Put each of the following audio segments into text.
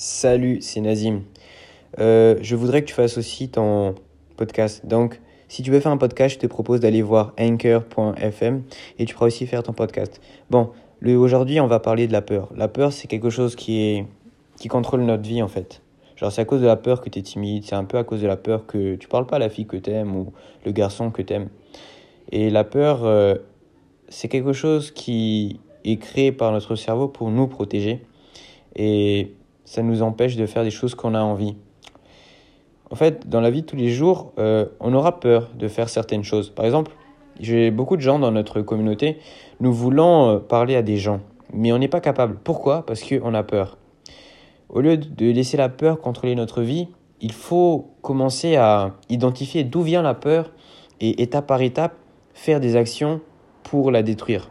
Salut, c'est Nazim. Euh, je voudrais que tu fasses aussi ton podcast. Donc, si tu veux faire un podcast, je te propose d'aller voir anchor.fm et tu pourras aussi faire ton podcast. Bon, aujourd'hui, on va parler de la peur. La peur, c'est quelque chose qui, est, qui contrôle notre vie en fait. Genre, c'est à cause de la peur que tu es timide, c'est un peu à cause de la peur que tu parles pas à la fille que tu aimes ou le garçon que tu aimes. Et la peur, euh, c'est quelque chose qui est créé par notre cerveau pour nous protéger. Et ça nous empêche de faire des choses qu'on a envie. En fait, dans la vie de tous les jours, euh, on aura peur de faire certaines choses. Par exemple, j'ai beaucoup de gens dans notre communauté, nous voulons euh, parler à des gens, mais on n'est pas capable. Pourquoi? Parce qu'on a peur. Au lieu de laisser la peur contrôler notre vie, il faut commencer à identifier d'où vient la peur et étape par étape faire des actions pour la détruire.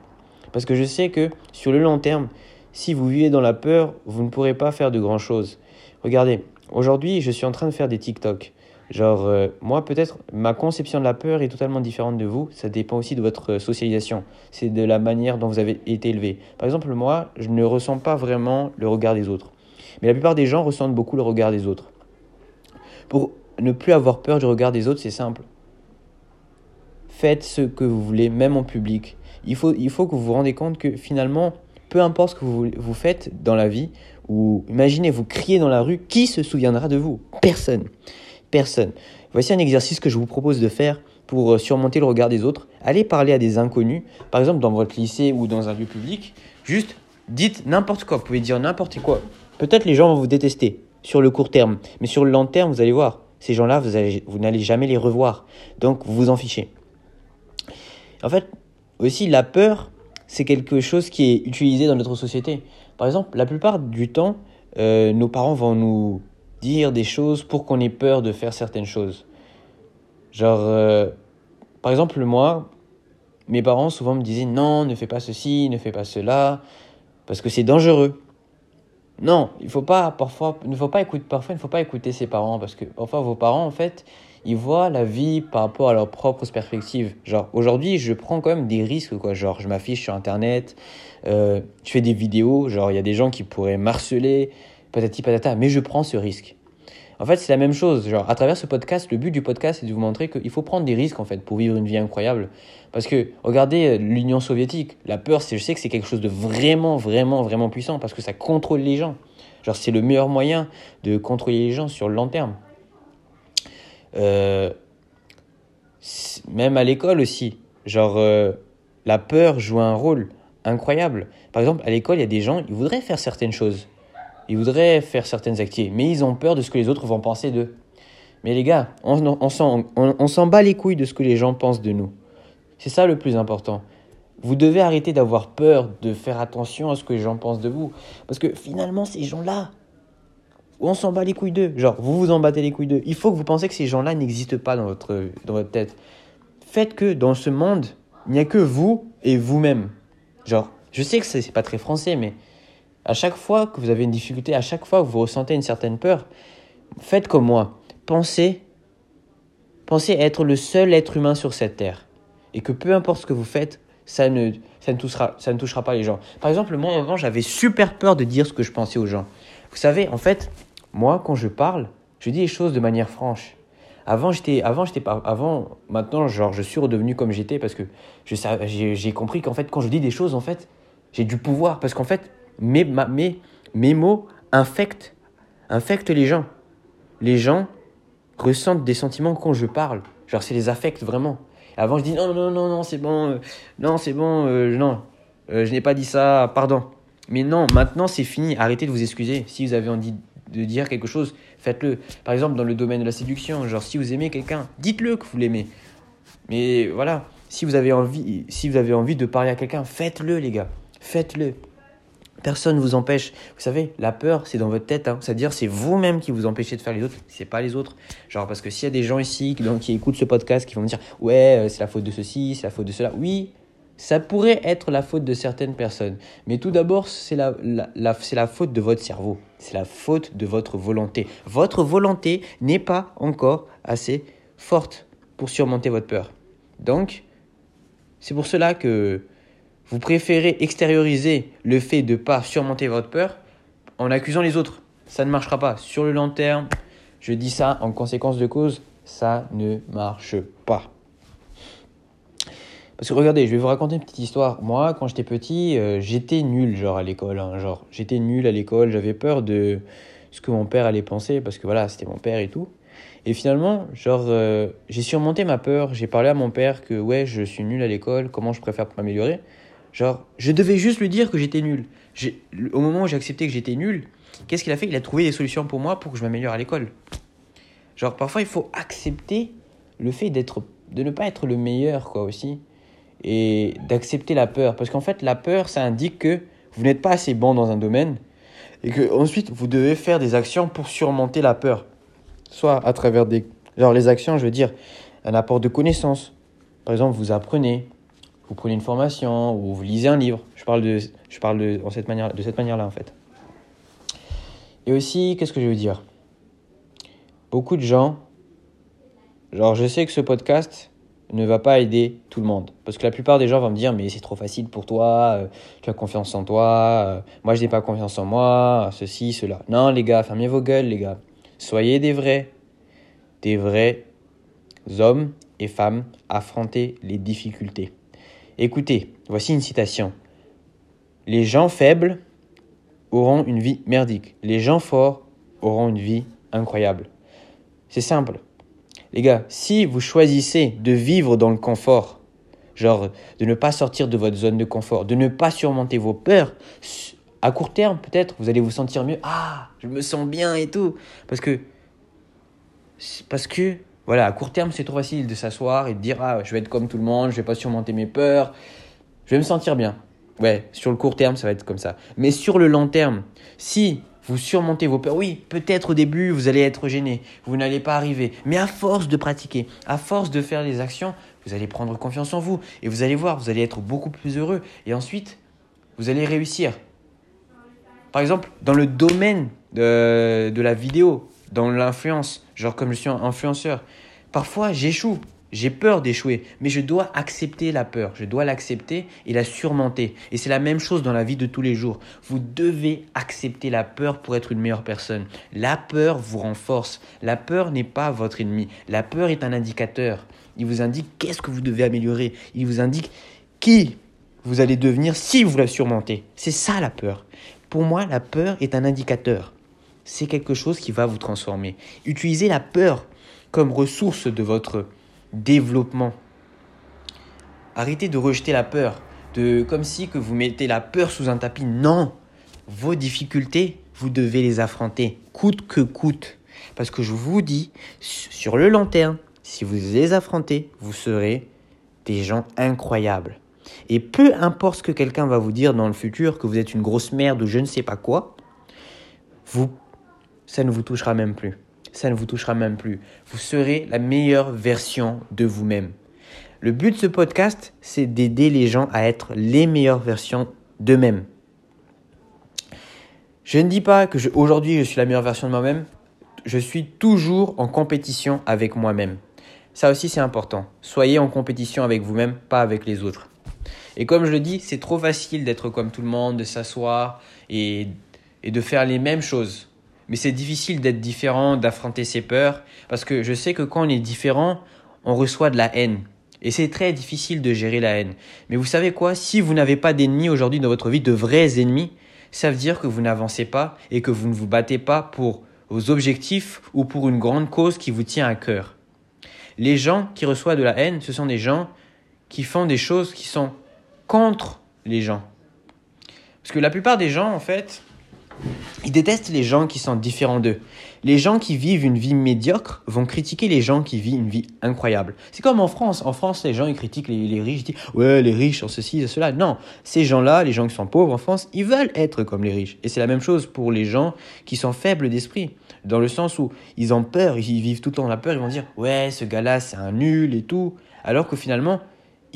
Parce que je sais que sur le long terme, si vous vivez dans la peur, vous ne pourrez pas faire de grand chose. Regardez, aujourd'hui, je suis en train de faire des TikTok. Genre, euh, moi, peut-être, ma conception de la peur est totalement différente de vous. Ça dépend aussi de votre socialisation. C'est de la manière dont vous avez été élevé. Par exemple, moi, je ne ressens pas vraiment le regard des autres. Mais la plupart des gens ressentent beaucoup le regard des autres. Pour ne plus avoir peur du regard des autres, c'est simple. Faites ce que vous voulez, même en public. Il faut, il faut que vous vous rendez compte que finalement, peu importe ce que vous, vous faites dans la vie, ou imaginez, vous criez dans la rue, qui se souviendra de vous? Personne. Personne. Voici un exercice que je vous propose de faire pour euh, surmonter le regard des autres. Allez parler à des inconnus, par exemple dans votre lycée ou dans un lieu public. Juste dites n'importe quoi, vous pouvez dire n'importe quoi. Peut-être les gens vont vous détester sur le court terme, mais sur le long terme, vous allez voir, ces gens-là, vous, vous n'allez jamais les revoir. Donc, vous vous en fichez. En fait, aussi, la peur, c'est quelque chose qui est utilisé dans notre société. Par exemple, la plupart du temps, euh, nos parents vont nous dire des choses pour qu'on ait peur de faire certaines choses. Genre, euh, par exemple, moi, mes parents souvent me disaient non, ne fais pas ceci, ne fais pas cela, parce que c'est dangereux. Non, il faut pas ne faut pas écouter, parfois il ne faut pas écouter ses parents parce que parfois vos parents en fait, ils voient la vie par rapport à leurs propres perspectives. Genre, aujourd'hui, je prends quand même des risques, quoi. Genre, je m'affiche sur Internet, euh, je fais des vidéos, genre, il y a des gens qui pourraient marceler, patati patata, mais je prends ce risque. En fait, c'est la même chose. Genre, à travers ce podcast, le but du podcast, c'est de vous montrer qu'il faut prendre des risques, en fait, pour vivre une vie incroyable. Parce que, regardez euh, l'Union soviétique. La peur, je sais que c'est quelque chose de vraiment, vraiment, vraiment puissant, parce que ça contrôle les gens. Genre, c'est le meilleur moyen de contrôler les gens sur le long terme. Euh, même à l'école aussi. Genre, euh, la peur joue un rôle incroyable. Par exemple, à l'école, il y a des gens, ils voudraient faire certaines choses. Ils voudraient faire certaines activités, mais ils ont peur de ce que les autres vont penser d'eux. Mais les gars, on, s'en bat les couilles de ce que les gens pensent de nous. C'est ça le plus important. Vous devez arrêter d'avoir peur de faire attention à ce que les gens pensent de vous. Parce que finalement, ces gens-là, on s'en bat les couilles d'eux. Genre, vous vous en battez les couilles d'eux. Il faut que vous pensez que ces gens-là n'existent pas dans votre, dans votre tête. Faites que dans ce monde, il n'y a que vous et vous-même. Genre, je sais que c'est pas très français, mais à chaque fois que vous avez une difficulté, à chaque fois que vous ressentez une certaine peur, faites comme moi. Pensez, pensez être le seul être humain sur cette terre. Et que peu importe ce que vous faites, ça ne, ça ne, touchera, ça ne touchera pas les gens. Par exemple, moi, avant, j'avais super peur de dire ce que je pensais aux gens. Vous savez, en fait, moi, quand je parle, je dis les choses de manière franche. Avant, j'étais, avant, j'étais pas, avant, maintenant, genre, je suis redevenu comme j'étais parce que j'ai compris qu'en fait, quand je dis des choses, en fait, j'ai du pouvoir parce qu'en fait, mes, mes, mes mots infectent, infectent les gens. Les gens ressentent des sentiments quand je parle. Genre, c'est les affecte vraiment. Avant, je dis non, non, non, non, c'est bon, euh, non, c'est bon, euh, non, euh, je n'ai pas dit ça, pardon. Mais non, maintenant, c'est fini. Arrêtez de vous excuser. Si vous avez envie de dire quelque chose, faites-le. Par exemple, dans le domaine de la séduction, genre si vous aimez quelqu'un, dites-le que vous l'aimez. Mais voilà, si vous avez envie, si vous avez envie de parler à quelqu'un, faites-le, les gars. Faites-le. Personne ne vous empêche. Vous savez, la peur, c'est dans votre tête. Hein. C'est-à-dire, c'est vous-même qui vous empêchez de faire les autres, c'est pas les autres. Genre, parce que s'il y a des gens ici qui, qui écoutent ce podcast qui vont me dire, ouais, euh, c'est la faute de ceci, c'est la faute de cela. Oui, ça pourrait être la faute de certaines personnes. Mais tout d'abord, c'est la, la, la faute de votre cerveau. C'est la faute de votre volonté. Votre volonté n'est pas encore assez forte pour surmonter votre peur. Donc, c'est pour cela que vous préférez extérioriser le fait de ne pas surmonter votre peur en accusant les autres. ça ne marchera pas. Sur le long terme, je dis ça en conséquence de cause, ça ne marche pas. Parce que regardez, je vais vous raconter une petite histoire. Moi, quand j'étais petit, euh, j'étais nul, genre à l'école. Hein, genre, j'étais nul à l'école. J'avais peur de ce que mon père allait penser, parce que voilà, c'était mon père et tout. Et finalement, genre, euh, j'ai surmonté ma peur. J'ai parlé à mon père que ouais, je suis nul à l'école. Comment je préfère m'améliorer? Genre, je devais juste lui dire que j'étais nul. Au moment où j'ai accepté que j'étais nul, qu'est-ce qu'il a fait? Il a trouvé des solutions pour moi pour que je m'améliore à l'école. Genre, parfois, il faut accepter le fait d'être, de ne pas être le meilleur, quoi, aussi et d'accepter la peur. Parce qu'en fait, la peur, ça indique que vous n'êtes pas assez bon dans un domaine et que ensuite vous devez faire des actions pour surmonter la peur. Soit à travers des. Alors, les actions, je veux dire, un apport de connaissances. Par exemple, vous apprenez, vous prenez une formation ou vous lisez un livre. Je parle de, je parle de, cette manière, de cette manière-là, en fait. Et aussi, qu'est-ce que je veux dire? Beaucoup de gens. Genre, je sais que ce podcast, ne va pas aider tout le monde. Parce que la plupart des gens vont me dire, mais c'est trop facile pour toi, euh, tu as confiance en toi, euh, moi je n'ai pas confiance en moi, ceci, cela. Non les gars, fermez vos gueules les gars. Soyez des vrais, des vrais hommes et femmes, affrontez les difficultés. Écoutez, voici une citation. Les gens faibles auront une vie merdique. Les gens forts auront une vie incroyable. C'est simple. Les gars, si vous choisissez de vivre dans le confort, genre de ne pas sortir de votre zone de confort, de ne pas surmonter vos peurs, à court terme peut-être, vous allez vous sentir mieux. Ah, je me sens bien et tout. Parce que, parce que, voilà, à court terme, c'est trop facile de s'asseoir et de dire, ah, je vais être comme tout le monde, je vais pas surmonter mes peurs, je vais me sentir bien. Ouais, sur le court terme, ça va être comme ça. Mais sur le long terme, si vous surmontez vos peurs. Oui, peut-être au début, vous allez être gêné, vous n'allez pas arriver. Mais à force de pratiquer, à force de faire les actions, vous allez prendre confiance en vous. Et vous allez voir, vous allez être beaucoup plus heureux. Et ensuite, vous allez réussir. Par exemple, dans le domaine de, de la vidéo, dans l'influence, genre comme je suis influenceur, parfois j'échoue. J'ai peur d'échouer, mais je dois accepter la peur, je dois l'accepter et la surmonter. Et c'est la même chose dans la vie de tous les jours. Vous devez accepter la peur pour être une meilleure personne. La peur vous renforce. La peur n'est pas votre ennemi. La peur est un indicateur. Il vous indique qu'est-ce que vous devez améliorer. Il vous indique qui vous allez devenir si vous la surmontez. C'est ça la peur. Pour moi, la peur est un indicateur. C'est quelque chose qui va vous transformer. Utilisez la peur comme ressource de votre développement. Arrêtez de rejeter la peur, de comme si que vous mettez la peur sous un tapis. Non, vos difficultés, vous devez les affronter, coûte que coûte. Parce que je vous dis, sur le long terme, si vous les affrontez, vous serez des gens incroyables. Et peu importe ce que quelqu'un va vous dire dans le futur, que vous êtes une grosse merde ou je ne sais pas quoi, vous, ça ne vous touchera même plus ça ne vous touchera même plus. Vous serez la meilleure version de vous-même. Le but de ce podcast, c'est d'aider les gens à être les meilleures versions d'eux-mêmes. Je ne dis pas que aujourd'hui je suis la meilleure version de moi-même. Je suis toujours en compétition avec moi-même. Ça aussi c'est important. Soyez en compétition avec vous-même, pas avec les autres. Et comme je le dis, c'est trop facile d'être comme tout le monde, de s'asseoir et, et de faire les mêmes choses mais c'est difficile d'être différent, d'affronter ses peurs, parce que je sais que quand on est différent, on reçoit de la haine. Et c'est très difficile de gérer la haine. Mais vous savez quoi? Si vous n'avez pas d'ennemis aujourd'hui dans votre vie, de vrais ennemis, ça veut dire que vous n'avancez pas et que vous ne vous battez pas pour vos objectifs ou pour une grande cause qui vous tient à cœur. Les gens qui reçoivent de la haine, ce sont des gens qui font des choses qui sont contre les gens. Parce que la plupart des gens, en fait, ils détestent les gens qui sont différents d'eux. Les gens qui vivent une vie médiocre vont critiquer les gens qui vivent une vie incroyable. C'est comme en France. En France, les gens ils critiquent les, riches, ils disent ouais les riches sont ceci, et cela. Non, ces gens-là, les gens qui sont pauvres en France, ils veulent être comme les riches. Et c'est la même chose pour les gens qui sont faibles d'esprit, dans le sens où ils ont peur, ils vivent tout le temps la peur, ils vont dire ouais ce gars-là c'est un nul et tout, alors que finalement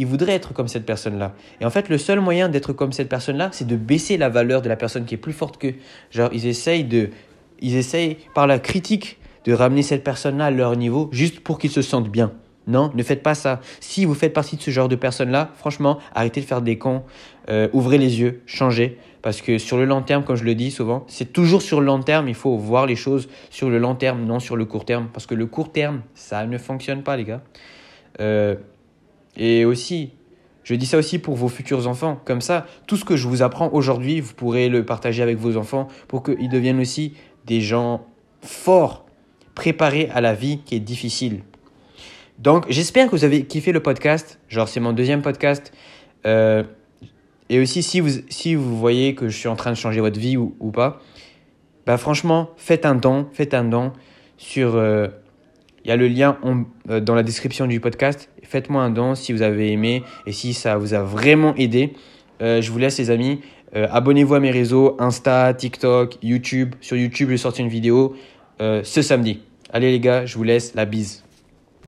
ils voudraient être comme cette personne-là. Et en fait, le seul moyen d'être comme cette personne-là, c'est de baisser la valeur de la personne qui est plus forte qu'eux. Genre, ils essayent de, ils essayent par la critique de ramener cette personne-là à leur niveau juste pour qu'ils se sentent bien. Non, ne faites pas ça. Si vous faites partie de ce genre de personnes-là, franchement, arrêtez de faire des cons, euh, ouvrez les yeux, changez, Parce que sur le long terme, comme je le dis souvent, c'est toujours sur le long terme. Il faut voir les choses sur le long terme, non sur le court terme. Parce que le court terme, ça ne fonctionne pas, les gars. Euh, et aussi, je dis ça aussi pour vos futurs enfants. Comme ça, tout ce que je vous apprends aujourd'hui, vous pourrez le partager avec vos enfants pour qu'ils deviennent aussi des gens forts, préparés à la vie qui est difficile. Donc, j'espère que vous avez kiffé le podcast. Genre, c'est mon deuxième podcast. Euh, et aussi, si vous, si vous voyez que je suis en train de changer votre vie ou, pas, bah franchement, faites un don. Faites un don sur. Euh, il y a le lien euh, dans la description du podcast. Faites-moi un don si vous avez aimé et si ça vous a vraiment aidé. je vous laisse, les amis. Abonnez-vous à mes réseaux Insta, TikTok, YouTube. Sur YouTube, je vais sortir une vidéo ce samedi. Allez, les gars, je vous laisse. La bise.